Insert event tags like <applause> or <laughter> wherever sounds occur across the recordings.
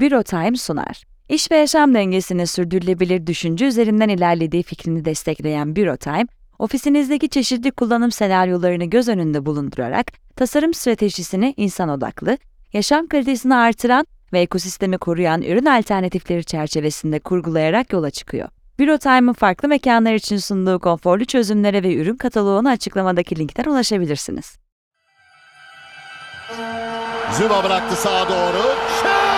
Bureau Time sunar. İş ve yaşam dengesini sürdürülebilir düşünce üzerinden ilerlediği fikrini destekleyen Bureau Time, ofisinizdeki çeşitli kullanım senaryolarını göz önünde bulundurarak tasarım stratejisini insan odaklı, yaşam kalitesini artıran ve ekosistemi koruyan ürün alternatifleri çerçevesinde kurgulayarak yola çıkıyor. Bürotime'ın farklı mekanlar için sunduğu konforlu çözümlere ve ürün kataloğuna açıklamadaki linkten ulaşabilirsiniz. Zuma bıraktı sağa doğru. Çerişev!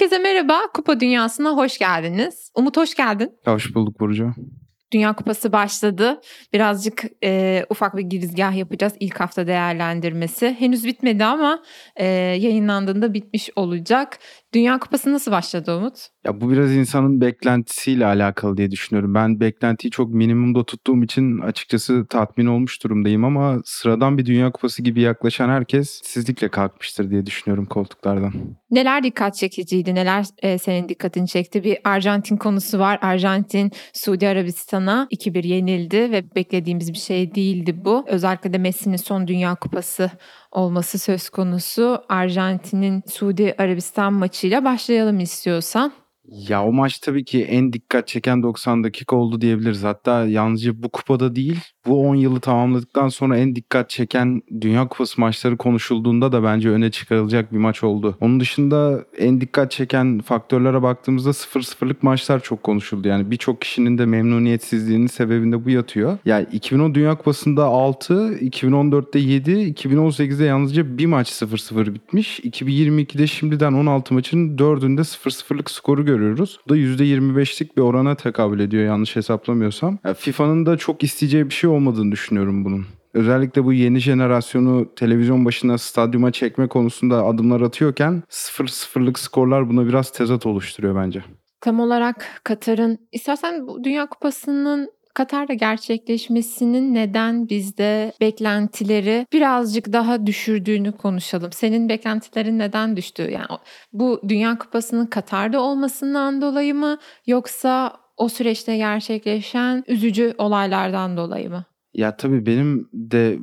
Herkese merhaba, Kupa Dünyası'na hoş geldiniz. Umut hoş geldin. Hoş bulduk Burcu. Dünya Kupası başladı. Birazcık e, ufak bir girizgah yapacağız. İlk hafta değerlendirmesi. Henüz bitmedi ama e, yayınlandığında bitmiş olacak. Dünya Kupası nasıl başladı Umut? Ya bu biraz insanın beklentisiyle alakalı diye düşünüyorum. Ben beklentiyi çok minimumda tuttuğum için açıkçası tatmin olmuş durumdayım ama sıradan bir Dünya Kupası gibi yaklaşan herkes sizlikle kalkmıştır diye düşünüyorum koltuklardan. Neler dikkat çekiciydi? Neler e, senin dikkatini çekti? Bir Arjantin konusu var. Arjantin Suudi Arabistan'a 2-1 yenildi ve beklediğimiz bir şey değildi bu. Özellikle de Messi'nin son Dünya Kupası olması söz konusu. Arjantin'in Suudi Arabistan maçıyla başlayalım istiyorsan. Ya o maç tabii ki en dikkat çeken 90 dakika oldu diyebiliriz. Hatta yalnızca bu kupada değil, bu 10 yılı tamamladıktan sonra en dikkat çeken Dünya Kupası maçları konuşulduğunda da bence öne çıkarılacak bir maç oldu. Onun dışında en dikkat çeken faktörlere baktığımızda 0-0'lık maçlar çok konuşuldu. Yani birçok kişinin de memnuniyetsizliğinin sebebinde bu yatıyor. Yani 2010 Dünya Kupası'nda 6, 2014'te 7, 2018'de yalnızca bir maç 0-0 bitmiş. 2022'de şimdiden 16 maçın 4'ünde 0-0'lık skoru görüyoruz. Bu da %25'lik bir orana tekabül ediyor yanlış hesaplamıyorsam. Yani FIFA'nın da çok isteyeceği bir şey olmadığını düşünüyorum bunun. Özellikle bu yeni jenerasyonu televizyon başına stadyuma çekme konusunda adımlar atıyorken 0-0'lık skorlar buna biraz tezat oluşturuyor bence. Tam olarak Katar'ın, istersen bu Dünya Kupası'nın Katar'da gerçekleşmesinin neden bizde beklentileri birazcık daha düşürdüğünü konuşalım. Senin beklentilerin neden düştü? Yani bu Dünya Kupası'nın Katar'da olmasından dolayı mı yoksa o süreçte gerçekleşen üzücü olaylardan dolayı mı? Ya tabii benim de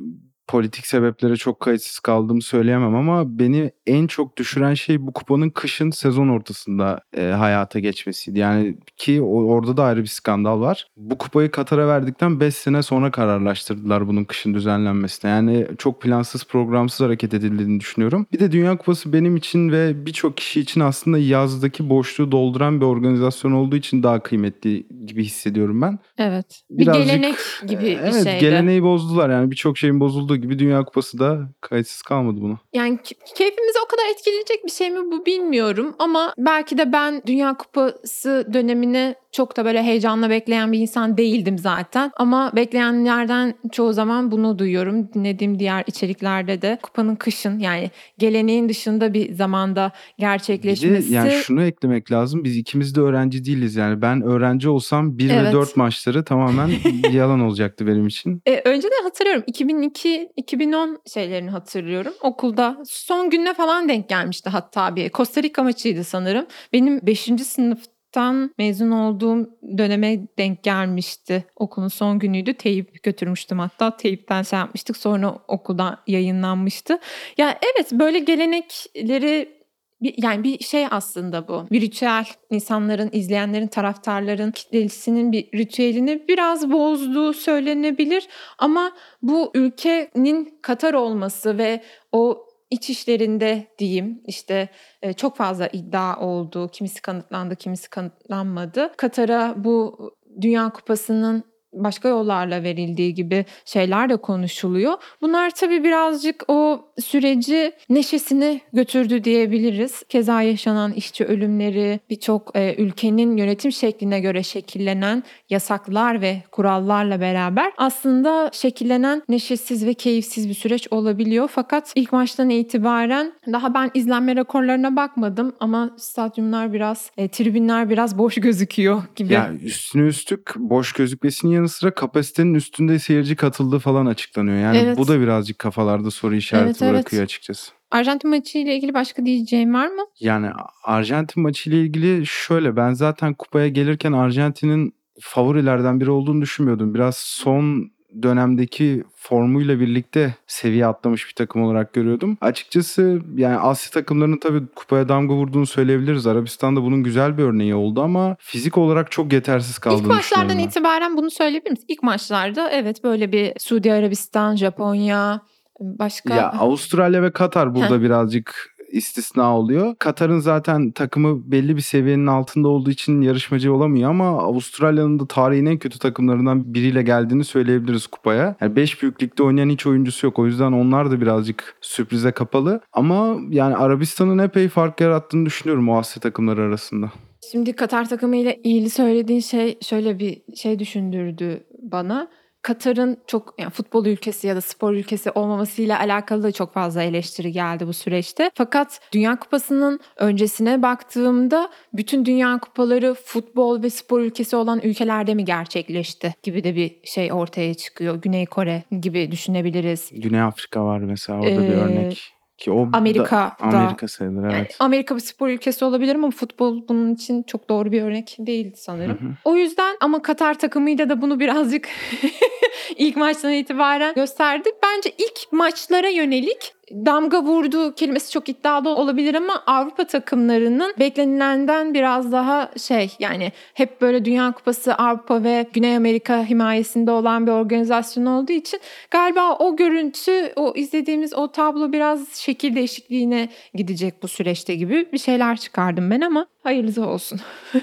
politik sebeplere çok kayıtsız kaldığımı söyleyemem ama beni en çok düşüren şey bu kupanın kışın sezon ortasında e, hayata geçmesiydi. Yani ki orada da ayrı bir skandal var. Bu kupayı Katar'a verdikten 5 sene sonra kararlaştırdılar bunun kışın düzenlenmesine. Yani çok plansız programsız hareket edildiğini düşünüyorum. Bir de Dünya Kupası benim için ve birçok kişi için aslında yazdaki boşluğu dolduran bir organizasyon olduğu için daha kıymetli gibi hissediyorum ben. Evet. Birazcık, bir gelenek gibi bir evet, şeydi. Evet geleneği bozdular yani birçok şeyin bozulduğu gibi Dünya Kupası da kayıtsız kalmadı buna. Yani keyfimizi o kadar etkileyecek bir şey mi bu bilmiyorum ama belki de ben Dünya Kupası dönemini çok da böyle heyecanla bekleyen bir insan değildim zaten. Ama bekleyenlerden çoğu zaman bunu duyuyorum. Dinlediğim diğer içeriklerde de kupanın kışın yani geleneğin dışında bir zamanda gerçekleşmesi. Bir de yani şunu eklemek lazım. Biz ikimiz de öğrenci değiliz yani. Ben öğrenci olsam 1 evet. ve 4 maçları tamamen <laughs> yalan olacaktı benim için. E, önce de hatırlıyorum. 2002-2010 şeylerini hatırlıyorum. Okulda son gününe falan denk gelmişti hatta bir. Costa Rica maçıydı sanırım. Benim 5. sınıf Tan mezun olduğum döneme denk gelmişti. Okulun son günüydü. Teyip götürmüştüm hatta. Teyipten şey yapmıştık. Sonra okuldan yayınlanmıştı. Ya evet böyle gelenekleri bir, yani bir şey aslında bu. Bir ritüel insanların, izleyenlerin, taraftarların kitlesinin bir ritüelini biraz bozduğu söylenebilir. Ama bu ülkenin Katar olması ve o iç işlerinde diyeyim işte e, çok fazla iddia oldu. Kimisi kanıtlandı, kimisi kanıtlanmadı. Katar'a bu Dünya Kupası'nın başka yollarla verildiği gibi şeyler de konuşuluyor. Bunlar tabii birazcık o süreci neşesini götürdü diyebiliriz. Keza yaşanan işçi ölümleri, birçok e, ülkenin yönetim şekline göre şekillenen yasaklar ve kurallarla beraber aslında şekillenen neşesiz ve keyifsiz bir süreç olabiliyor. Fakat ilk maçtan itibaren daha ben izlenme rekorlarına bakmadım ama stadyumlar biraz, e, tribünler biraz boş gözüküyor gibi. Ya üstüne üstlük boş gözükmesinin yanı sıra kapasitenin üstünde seyirci katıldığı falan açıklanıyor. Yani Evet. bu da birazcık kafalarda soru işareti Evet, evet. bırakıyor açıkçası. Arjantin maçı ile ilgili başka diyeceğim var mı? Yani Arjantin maçıyla ilgili şöyle ben zaten kupaya gelirken Arjantin'in favorilerden biri olduğunu düşünmüyordum. Biraz son dönemdeki formuyla birlikte seviye atlamış bir takım olarak görüyordum. Açıkçası yani Asya takımlarının tabii kupaya damga vurduğunu söyleyebiliriz. Arabistan'da bunun güzel bir örneği oldu ama fizik olarak çok yetersiz kaldığını İlk maçlardan itibaren bunu söyleyebilir misin? İlk maçlarda evet böyle bir Suudi Arabistan, Japonya, başka... Ya Avustralya ve Katar burada Heh. birazcık istisna oluyor. Katar'ın zaten takımı belli bir seviyenin altında olduğu için yarışmacı olamıyor ama Avustralya'nın da tarihin en kötü takımlarından biriyle geldiğini söyleyebiliriz kupaya. Yani 5 büyük ligde oynayan hiç oyuncusu yok. O yüzden onlar da birazcık sürprize kapalı. Ama yani Arabistan'ın epey fark yarattığını düşünüyorum o Asya takımları arasında. Şimdi Katar takımı ile ilgili söylediğin şey şöyle bir şey düşündürdü bana. Katar'ın çok yani futbol ülkesi ya da spor ülkesi olmamasıyla alakalı da çok fazla eleştiri geldi bu süreçte. Fakat Dünya Kupası'nın öncesine baktığımda bütün Dünya Kupaları futbol ve spor ülkesi olan ülkelerde mi gerçekleşti gibi de bir şey ortaya çıkıyor. Güney Kore gibi düşünebiliriz. Güney Afrika var mesela orada bir Ee, örnek. Ki o da- Amerika'da- Amerika sayılır Yani evet. Amerika bir spor ülkesi olabilir ama futbol bunun için çok doğru bir örnek değil sanırım. Hı hı. O yüzden ama Katar takımıyla da bunu birazcık <laughs> ilk maçtan itibaren gösterdi. Bence ilk maçlara yönelik damga vurdu kelimesi çok iddialı olabilir ama Avrupa takımlarının beklenilenden biraz daha şey yani hep böyle Dünya Kupası Avrupa ve Güney Amerika himayesinde olan bir organizasyon olduğu için galiba o görüntü o izlediğimiz o tablo biraz şekil değişikliğine gidecek bu süreçte gibi bir şeyler çıkardım ben ama hayırlısı olsun. <laughs>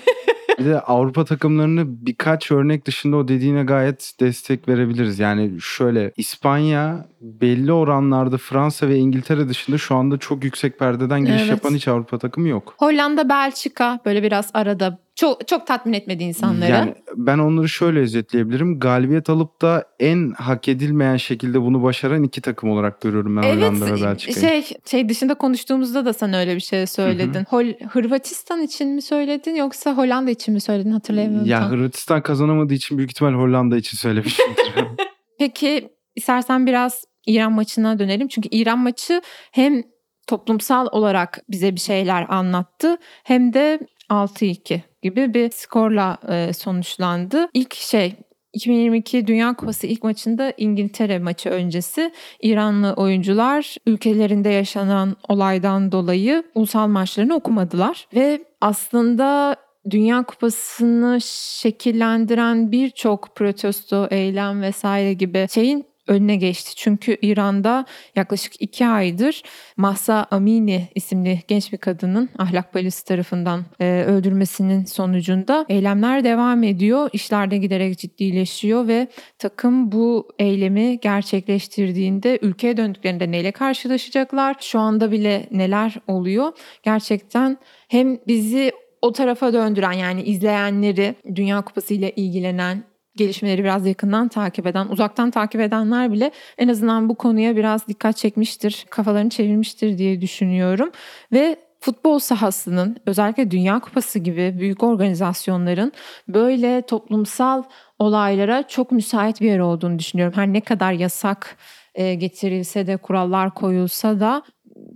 Bir de Avrupa takımlarını birkaç örnek dışında o dediğine gayet destek verebiliriz. Yani şöyle İspanya belli oranlarda Fransa ve İngiltere dışında şu anda çok yüksek perdeden giriş Evet. yapan hiç Avrupa takımı yok. Hollanda, Belçika böyle biraz arada çok çok tatmin etmedi insanları. Yani ben onları şöyle özetleyebilirim. Galibiyet alıp da en hak edilmeyen şekilde bunu başaran iki takım olarak görüyorum ben Hollanda ve Belçika'yı. şey şey dışında konuştuğumuzda da sen öyle bir şey söyledin. Hol Hırvatistan için mi söyledin yoksa Hollanda için mi söyledin hatırlayamıyorum. Ya tam. Hırvatistan kazanamadığı için büyük ihtimal Hollanda için söylemişimdir. <laughs> Peki istersen biraz İran maçına dönelim. Çünkü İran maçı hem toplumsal olarak bize bir şeyler anlattı hem de 6-2 gibi bir skorla e, sonuçlandı. İlk şey 2022 Dünya Kupası ilk maçında İngiltere maçı öncesi İranlı oyuncular ülkelerinde yaşanan olaydan dolayı ulusal maçlarını okumadılar ve aslında Dünya Kupası'nı şekillendiren birçok protesto, eylem vesaire gibi şeyin önüne geçti. Çünkü İran'da yaklaşık iki aydır Mahsa Amini isimli genç bir kadının ahlak polisi tarafından e, öldürmesinin sonucunda eylemler devam ediyor. İşler de giderek ciddileşiyor ve takım bu eylemi gerçekleştirdiğinde ülkeye döndüklerinde neyle karşılaşacaklar? Şu anda bile neler oluyor? Gerçekten hem bizi o tarafa döndüren yani izleyenleri Dünya Kupası ile ilgilenen gelişmeleri biraz yakından takip eden, uzaktan takip edenler bile en azından bu konuya biraz dikkat çekmiştir, kafalarını çevirmiştir diye düşünüyorum. Ve futbol sahasının özellikle Dünya Kupası gibi büyük organizasyonların böyle toplumsal olaylara çok müsait bir yer olduğunu düşünüyorum. Her ne kadar yasak e, getirilse de kurallar koyulsa da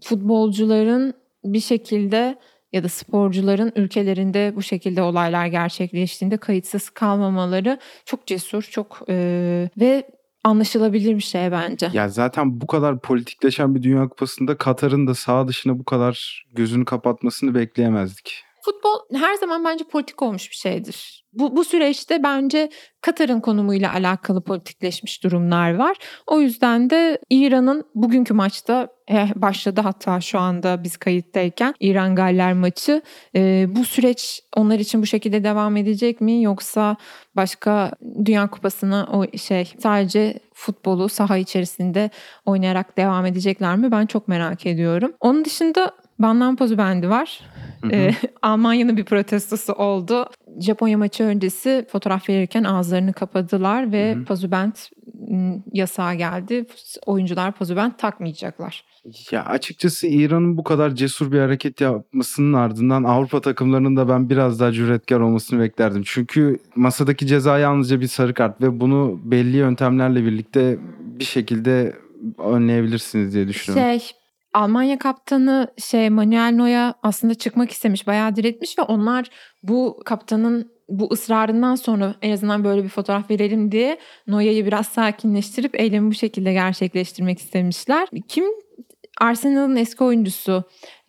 futbolcuların bir şekilde ya da sporcuların ülkelerinde bu şekilde olaylar gerçekleştiğinde kayıtsız kalmamaları çok cesur, çok e, ve anlaşılabilir bir şey bence. Ya zaten bu kadar politikleşen bir Dünya Kupası'nda Katar'ın da sağ dışına bu kadar gözünü kapatmasını bekleyemezdik. Futbol her zaman bence politik olmuş bir şeydir. Bu, bu süreçte bence Katar'ın konumuyla alakalı politikleşmiş durumlar var. O yüzden de İran'ın bugünkü maçta eh, başladı hatta şu anda biz kayıttayken İran Galler maçı. E, bu süreç onlar için bu şekilde devam edecek mi yoksa başka Dünya Kupası'na o şey sadece futbolu saha içerisinde oynayarak devam edecekler mi? Ben çok merak ediyorum. Onun dışında Bandan Pozu bendi var. Ee, <laughs> Almanya'nın bir protestosu oldu. Japonya maçı öncesi fotoğraf verirken ağızlarını kapadılar ve Hı hı. pozubent yasağı geldi. Oyuncular pozubent takmayacaklar. Ya açıkçası İran'ın bu kadar cesur bir hareket yapmasının ardından Avrupa takımlarının da ben biraz daha cüretkar olmasını beklerdim. Çünkü masadaki ceza yalnızca bir sarı kart ve bunu belli yöntemlerle birlikte bir şekilde önleyebilirsiniz diye düşünüyorum. Şey Almanya kaptanı şey Manuel Neuer aslında çıkmak istemiş, bayağı diretmiş ve onlar bu kaptanın bu ısrarından sonra en azından böyle bir fotoğraf verelim diye Neuer'i biraz sakinleştirip eylemi bu şekilde gerçekleştirmek istemişler. Kim Arsenal'ın eski oyuncusu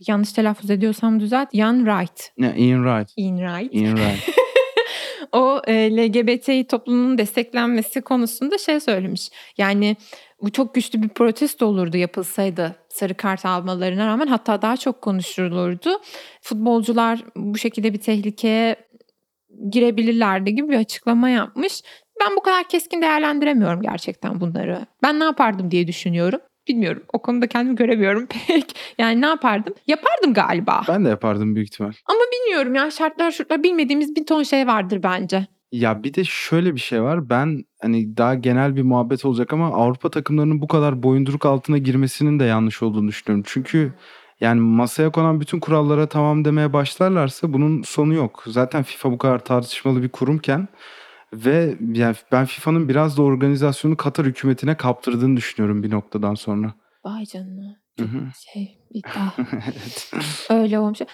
yanlış telaffuz ediyorsam düzelt Ian Wright. Ian Wright. Ian Wright. Ian Wright. <laughs> o e, LGBTİ toplumunun desteklenmesi konusunda şey söylemiş. Yani bu çok güçlü bir protesto olurdu yapılsaydı sarı kart almalarına rağmen hatta daha çok konuşulurdu. Futbolcular bu şekilde bir tehlikeye girebilirlerdi gibi bir açıklama yapmış. Ben bu kadar keskin değerlendiremiyorum gerçekten bunları. Ben ne yapardım diye düşünüyorum. Bilmiyorum. O konuda kendimi göremiyorum <laughs> pek. Yani ne yapardım? Yapardım galiba. Ben de yapardım büyük ihtimal. Ama bilmiyorum ya şartlar şurtlar bilmediğimiz bir ton şey vardır bence. Ya bir de şöyle bir şey var. Ben hani daha genel bir muhabbet olacak ama Avrupa takımlarının bu kadar boyunduruk altına girmesinin de yanlış olduğunu düşünüyorum. Çünkü yani masaya konan bütün kurallara tamam demeye başlarlarsa bunun sonu yok. Zaten FIFA bu kadar tartışmalı bir kurumken ve yani ben FIFA'nın biraz da organizasyonu Katar hükümetine kaptırdığını düşünüyorum bir noktadan sonra. Vay canına. Hı hı. Şey iddia. <laughs> evet. Öyle olmuş. E,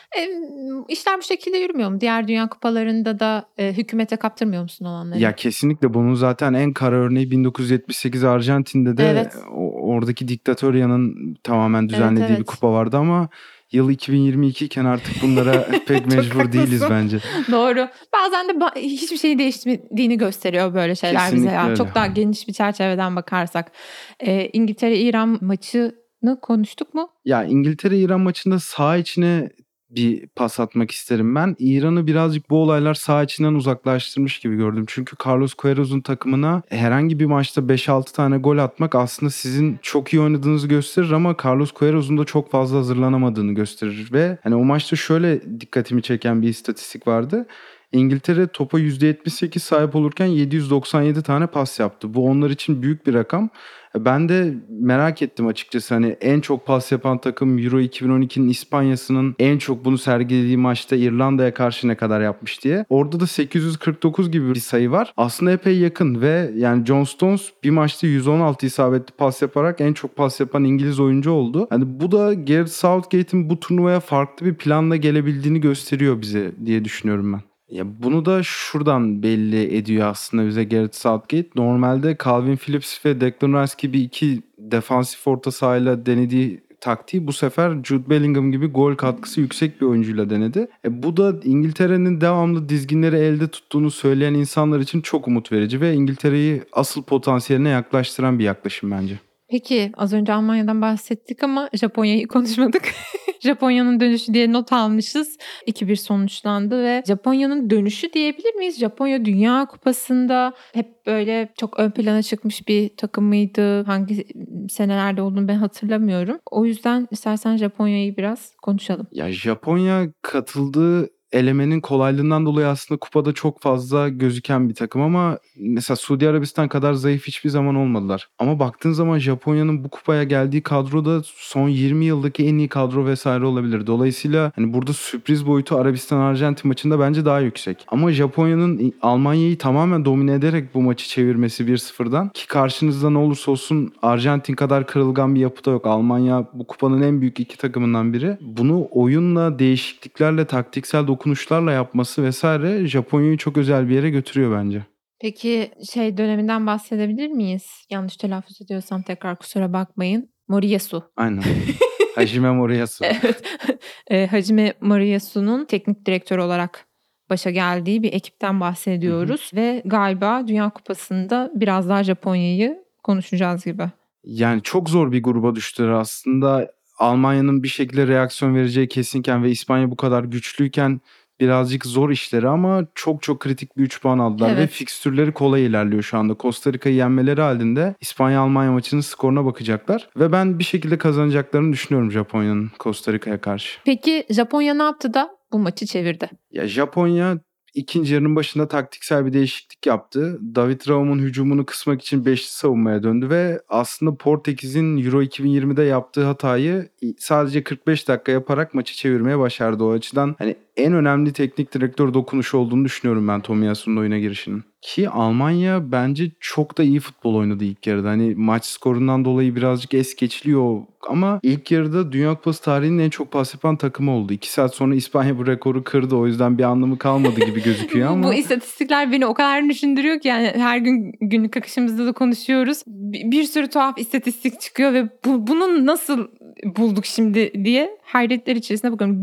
işler bu şekilde yürümüyor mu? Diğer dünya kupalarında da e, hükümete kaptırmıyor musun olanları? Ya kesinlikle bunun zaten en kara örneği 1978 Arjantin'de de Evet. oradaki diktatöryanın tamamen düzenlediği bir evet. kupa vardı ama yıl 2022 iken artık bunlara <laughs> pek mecbur değiliz bence. Doğru. Bazen de ba- hiçbir şeyi değişmediğini gösteriyor böyle şeyler bize Kesinlikle ya. öyle. Çok daha geniş bir çerçeveden bakarsak. E, İngiltere-İran maçını konuştuk mu? Ya İngiltere-İran maçında sağ içine bir pas atmak isterim ben. İran'ı birazcık bu olaylar sağ içinden uzaklaştırmış gibi gördüm. Çünkü Carlos Queiroz'un takımına herhangi bir maçta 5-6 tane gol atmak aslında sizin çok iyi oynadığınızı gösterir ama Carlos Queiroz'un da çok fazla hazırlanamadığını gösterir ve hani o maçta şöyle dikkatimi çeken bir istatistik vardı. İngiltere topa %78 sahip olurken 797 tane pas yaptı. Bu onlar için büyük bir rakam. Ben de merak ettim açıkçası hani en çok pas yapan takım Euro 2012'nin İspanya'sının en çok bunu sergilediği maçta İrlanda'ya karşı ne kadar yapmış diye. Orada da 849 gibi bir sayı var. Aslında epey yakın ve yani John Stones bir maçta 116 isabetli pas yaparak en çok pas yapan İngiliz oyuncu oldu. Hani bu da Gareth Southgate'in bu turnuvaya farklı bir planla gelebildiğini gösteriyor bize diye düşünüyorum ben. Ya bunu da şuradan belli ediyor aslında bize Gareth Southgate. Normalde Calvin Phillips ve Declan Rice gibi iki defansif orta sahayla denediği taktiği bu sefer Jude Bellingham gibi gol katkısı yüksek bir oyuncuyla denedi. E bu da İngiltere'nin devamlı dizginleri elde tuttuğunu söyleyen insanlar için çok umut verici ve İngiltere'yi asıl potansiyeline yaklaştıran bir yaklaşım bence. Peki az önce Almanya'dan bahsettik ama Japonya'yı <laughs> konuşmadık. Japonya'nın dönüşü diye not almışız. 2-1 sonuçlandı ve Japonya'nın dönüşü diyebilir miyiz? Japonya Dünya Kupası'nda hep böyle çok ön plana çıkmış bir takım mıydı? Hangi senelerde olduğunu ben hatırlamıyorum. O yüzden istersen Japonya'yı biraz konuşalım. Ya Japonya katıldığı elemenin kolaylığından dolayı aslında kupada çok fazla gözüken bir takım ama mesela Suudi Arabistan kadar zayıf hiçbir zaman olmadılar. Ama baktığın zaman Japonya'nın bu kupaya geldiği kadro da son 20 yıldaki en iyi kadro vesaire olabilir. Dolayısıyla hani burada sürpriz boyutu Arabistan Arjantin maçında bence daha yüksek. Ama Japonya'nın Almanya'yı tamamen domine ederek bu maçı çevirmesi 1-0'dan ki karşınızda ne olursa olsun Arjantin kadar kırılgan bir yapıda yok. Almanya bu kupanın en büyük iki takımından biri. Bunu oyunla, değişikliklerle, taktiksel dokunuşlarla yapması vesaire Japonya'yı çok özel bir yere götürüyor bence. Peki şey döneminden bahsedebilir miyiz? Yanlış telaffuz ediyorsam tekrar kusura bakmayın. Moriyasu. Aynen. <laughs> Hajime Moriyasu. Evet. <laughs> e, Hacime Mariasu'nun teknik direktör olarak başa geldiği bir ekipten bahsediyoruz. Ve galiba Dünya Kupası'nda biraz daha Japonya'yı konuşacağız gibi. Yani çok zor bir gruba düştüler aslında. Almanya'nın bir şekilde reaksiyon vereceği kesinken ve İspanya bu kadar güçlüyken birazcık zor işleri ama çok çok kritik bir 3 puan aldılar ve Evet. fikstürleri kolay ilerliyor şu anda. Costa Rica'yı yenmeleri halinde İspanya-Almanya maçının skoruna bakacaklar ve ben bir şekilde kazanacaklarını düşünüyorum Japonya'nın Costa Rica'ya karşı. Peki Japonya ne yaptı da bu maçı çevirdi? Ya Japonya ikinci yarının başında taktiksel bir değişiklik yaptı. David Raum'un hücumunu kısmak için beşli savunmaya döndü ve aslında Portekiz'in Euro 2020'de yaptığı hatayı sadece 45 dakika yaparak maçı çevirmeye başardı. O açıdan hani en önemli teknik direktör dokunuşu olduğunu düşünüyorum ben Tomiyasu'nun oyuna girişinin. Ki Almanya bence çok da iyi futbol oynadı ilk yarıda. Hani maç skorundan dolayı birazcık es geçiliyor ama ilk yarıda Dünya Kupası tarihinin en çok pas yapan takımı oldu. İki saat sonra İspanya bu rekoru kırdı. O yüzden bir anlamı kalmadı gibi gözüküyor <laughs> ama. Bu istatistikler beni o kadar düşündürüyor ki yani her gün günlük akışımızda da konuşuyoruz. Bir, sürü tuhaf istatistik çıkıyor ve bu, bunu nasıl bulduk şimdi diye hayretler içerisinde bakıyorum.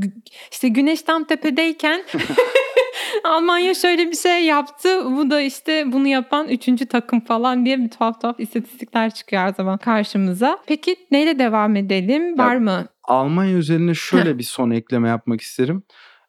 İşte güneş tam tepedeyken <laughs> Almanya şöyle bir şey yaptı. Bu da işte bunu yapan üçüncü takım falan diye bir tuhaf tuhaf istatistikler çıkıyor her zaman karşımıza. Peki neyle devam edelim? Var mı? Almanya üzerine şöyle <laughs> bir son ekleme yapmak isterim.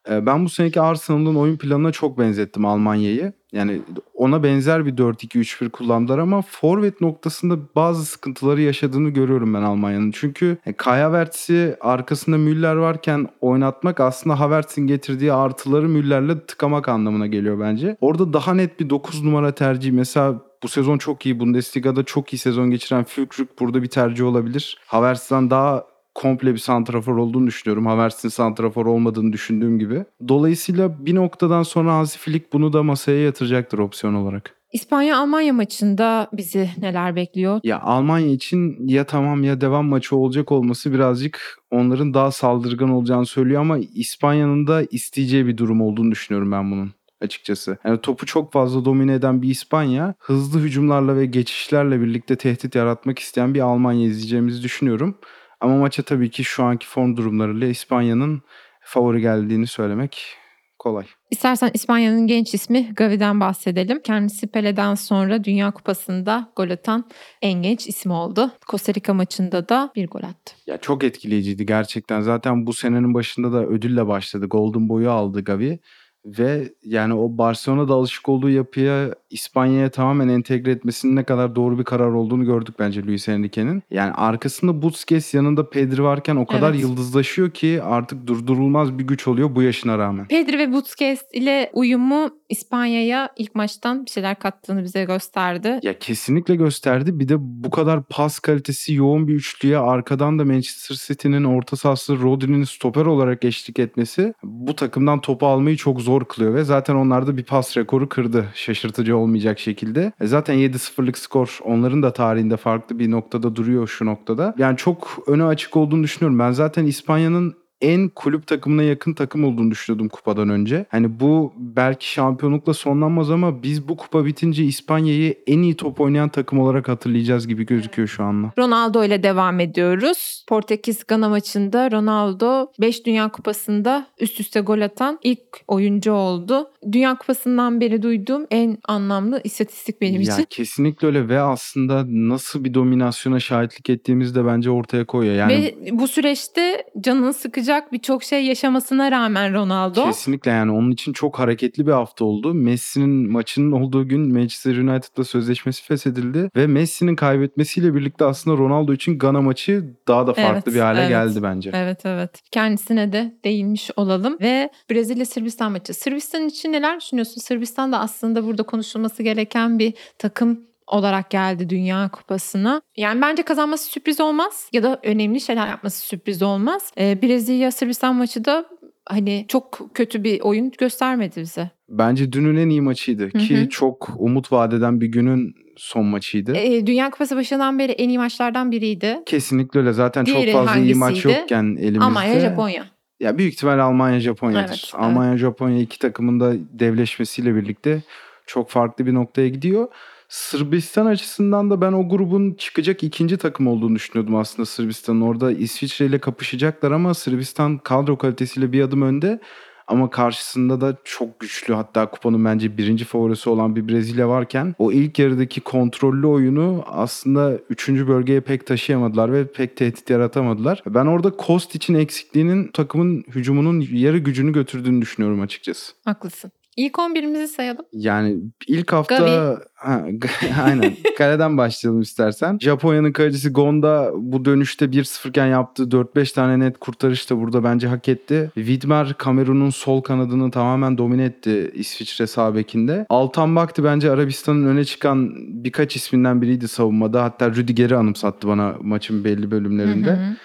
Ee, Ben bu seneki Arsenal'ın oyun planına çok benzettim Almanya'yı. Yani ona benzer bir 4-2-3-1 kullandılar ama forvet noktasında bazı sıkıntıları yaşadığını görüyorum ben Almanya'nın. Çünkü e, Kai Havertz'i arkasında Müller varken oynatmak aslında Havertz'in getirdiği artıları Müller'le tıkamak anlamına geliyor bence. Orada daha net bir 9 numara tercihi mesela bu sezon çok iyi Bundesliga'da çok iyi sezon geçiren Füllkrug burada bir tercih olabilir. Havertz'ten daha komple bir santrafor olduğunu düşünüyorum. Havertz'in santrafor olmadığını düşündüğüm gibi. Dolayısıyla bir noktadan sonra Hansi Flick bunu da masaya yatıracaktır opsiyon olarak. İspanya-Almanya maçında bizi neler bekliyor? Ya Almanya için ya tamam ya devam maçı olacak olması birazcık onların daha saldırgan olacağını söylüyor ama İspanya'nın da isteyeceği bir durum olduğunu düşünüyorum ben bunun açıkçası. Yani topu çok fazla domine eden bir İspanya hızlı hücumlarla ve geçişlerle birlikte tehdit yaratmak isteyen bir Almanya izleyeceğimizi düşünüyorum. Ama maça tabii ki şu anki form durumlarıyla İspanya'nın favori geldiğini söylemek kolay. İstersen İspanya'nın genç ismi Gavi'den bahsedelim. Kendisi Pele'den sonra Dünya Kupası'nda gol atan en genç isim oldu. Costa Rica maçında da bir gol attı. Ya çok etkileyiciydi gerçekten. Zaten bu senenin başında da ödülle başladı. Golden Boy'u aldı Gavi. Ve yani o Barcelona'da alışık olduğu yapıya İspanya'ya tamamen entegre etmesinin ne kadar doğru bir karar olduğunu gördük bence Luis Enrique'nin. Yani arkasında Busquets yanında Pedri varken o kadar Evet. yıldızlaşıyor ki artık durdurulmaz bir güç oluyor bu yaşına rağmen. Pedri ve Busquets ile uyumu İspanya'ya ilk maçtan bir şeyler kattığını bize gösterdi. Ya kesinlikle gösterdi. Bir de bu kadar pas kalitesi yoğun bir üçlüye arkadan da Manchester City'nin orta sahası Rodri'nin stoper olarak eşlik etmesi bu takımdan topu almayı çok zor kılıyor ve zaten onlar da bir pas rekoru kırdı şaşırtıcı olmayacak şekilde. E zaten 7-0'lık skor onların da tarihinde farklı bir noktada duruyor şu noktada. Yani çok öne açık olduğunu düşünüyorum. Ben zaten İspanya'nın en kulüp takımına yakın takım olduğunu düşünüyordum kupadan önce. Hani bu belki şampiyonlukla sonlanmaz ama biz bu kupa bitince İspanya'yı en iyi top oynayan takım olarak hatırlayacağız gibi gözüküyor şu anda. Ronaldo ile devam ediyoruz. Portekiz Gana maçında Ronaldo 5 Dünya Kupası'nda üst üste gol atan ilk oyuncu oldu. Dünya Kupası'ndan beri duyduğum en anlamlı istatistik benim ya için. kesinlikle öyle ve aslında nasıl bir dominasyona şahitlik ettiğimizi de bence ortaya koyuyor. Yani Ve bu süreçte canını sıkacak birçok şey yaşamasına rağmen Ronaldo Kesinlikle yani onun için çok hareketli bir hafta oldu. Messi'nin maçının olduğu gün Manchester United'la sözleşmesi feshedildi ve Messi'nin kaybetmesiyle birlikte aslında Ronaldo için Gana maçı daha da farklı Evet, bir hale evet. geldi bence. Evet evet. Kendisine de değinmiş olalım. Ve Brezilya Sırbistan maçı. Sırbistan için neler düşünüyorsun? Sırbistan da aslında burada konuşulması gereken bir takım olarak geldi Dünya Kupası'na. Yani bence kazanması sürpriz olmaz ya da önemli şeyler yapması sürpriz olmaz. Ee, Brezilya Sırbistan maçı da hani çok kötü bir oyun göstermedi bize. Bence dünün en iyi maçıydı Hı ki çok umut vadeden bir günün son maçıydı. Ee, Dünya Kupası başından beri en iyi maçlardan biriydi. Kesinlikle öyle. Zaten Diğeri çok fazla iyi maç yokken elimizde. Almanya, Japonya. Ya büyük ihtimal Almanya Japonya'dır. Evet, Almanya Japonya iki takımın da devleşmesiyle birlikte çok farklı bir noktaya gidiyor. Sırbistan açısından da ben o grubun çıkacak ikinci takım olduğunu düşünüyordum aslında Sırbistan'ın. Orada İsviçre ile kapışacaklar ama Sırbistan kadro kalitesiyle bir adım önde. Ama karşısında da çok güçlü hatta kupanın bence birinci favorisi olan bir Brezilya varken o ilk yarıdaki kontrollü oyunu aslında üçüncü bölgeye pek taşıyamadılar ve pek tehdit yaratamadılar. Ben orada Kost için eksikliğinin takımın hücumunun yarı gücünü götürdüğünü düşünüyorum açıkçası. Haklısın. İlk 11'imizi sayalım. Yani ilk hafta Gavi. ha, <laughs> aynen kaleden başlayalım istersen. Japonya'nın kalecisi Gonda bu dönüşte 1-0 iken yaptığı 4-5 tane net kurtarış da burada bence hak etti. Widmer Kamerun'un sol kanadını tamamen domine etti İsviçre sağ bekinde. Altan Bakti bence Arabistan'ın öne çıkan birkaç isminden biriydi savunmada. Hatta Rüdiger'i anımsattı bana maçın belli bölümlerinde. Hı hı.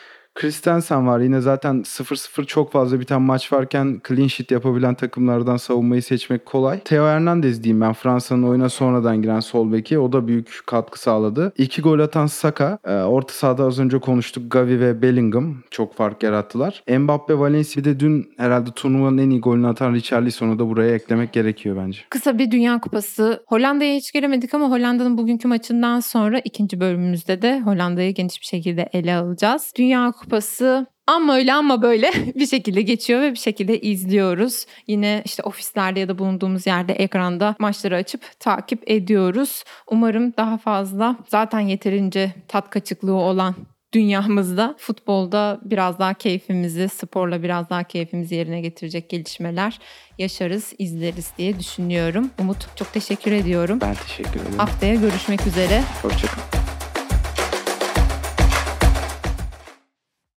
Christensen var. Yine zaten 0-0 çok fazla biten maç varken clean sheet yapabilen takımlardan savunmayı seçmek kolay. Theo Hernandez diyeyim ben Fransa'nın oyuna sonradan giren sol beki. O da büyük katkı sağladı. İki gol atan Saka. e, Orta sahada az önce konuştuk. Gavi ve Bellingham çok fark yarattılar. Mbappe, Valencia bir de dün herhalde turnuvanın en iyi golünü atan Richarlison'u da buraya eklemek gerekiyor bence. Kısa bir Dünya Kupası. Hollanda'ya hiç giremedik ama Hollanda'nın bugünkü maçından sonra ikinci bölümümüzde de Hollanda'yı geniş bir şekilde ele alacağız. Dünya Kupası ama öyle ama böyle <laughs> bir şekilde geçiyor ve bir şekilde izliyoruz. Yine işte ofislerde ya da bulunduğumuz yerde ekranda maçları açıp takip ediyoruz. Umarım daha fazla zaten yeterince tat kaçıklığı olan dünyamızda futbolda biraz daha keyfimizi, sporla biraz daha keyfimizi yerine getirecek gelişmeler yaşarız, izleriz diye düşünüyorum. Umut çok teşekkür ediyorum. Ben teşekkür ederim. Haftaya görüşmek üzere. Hoşçakalın.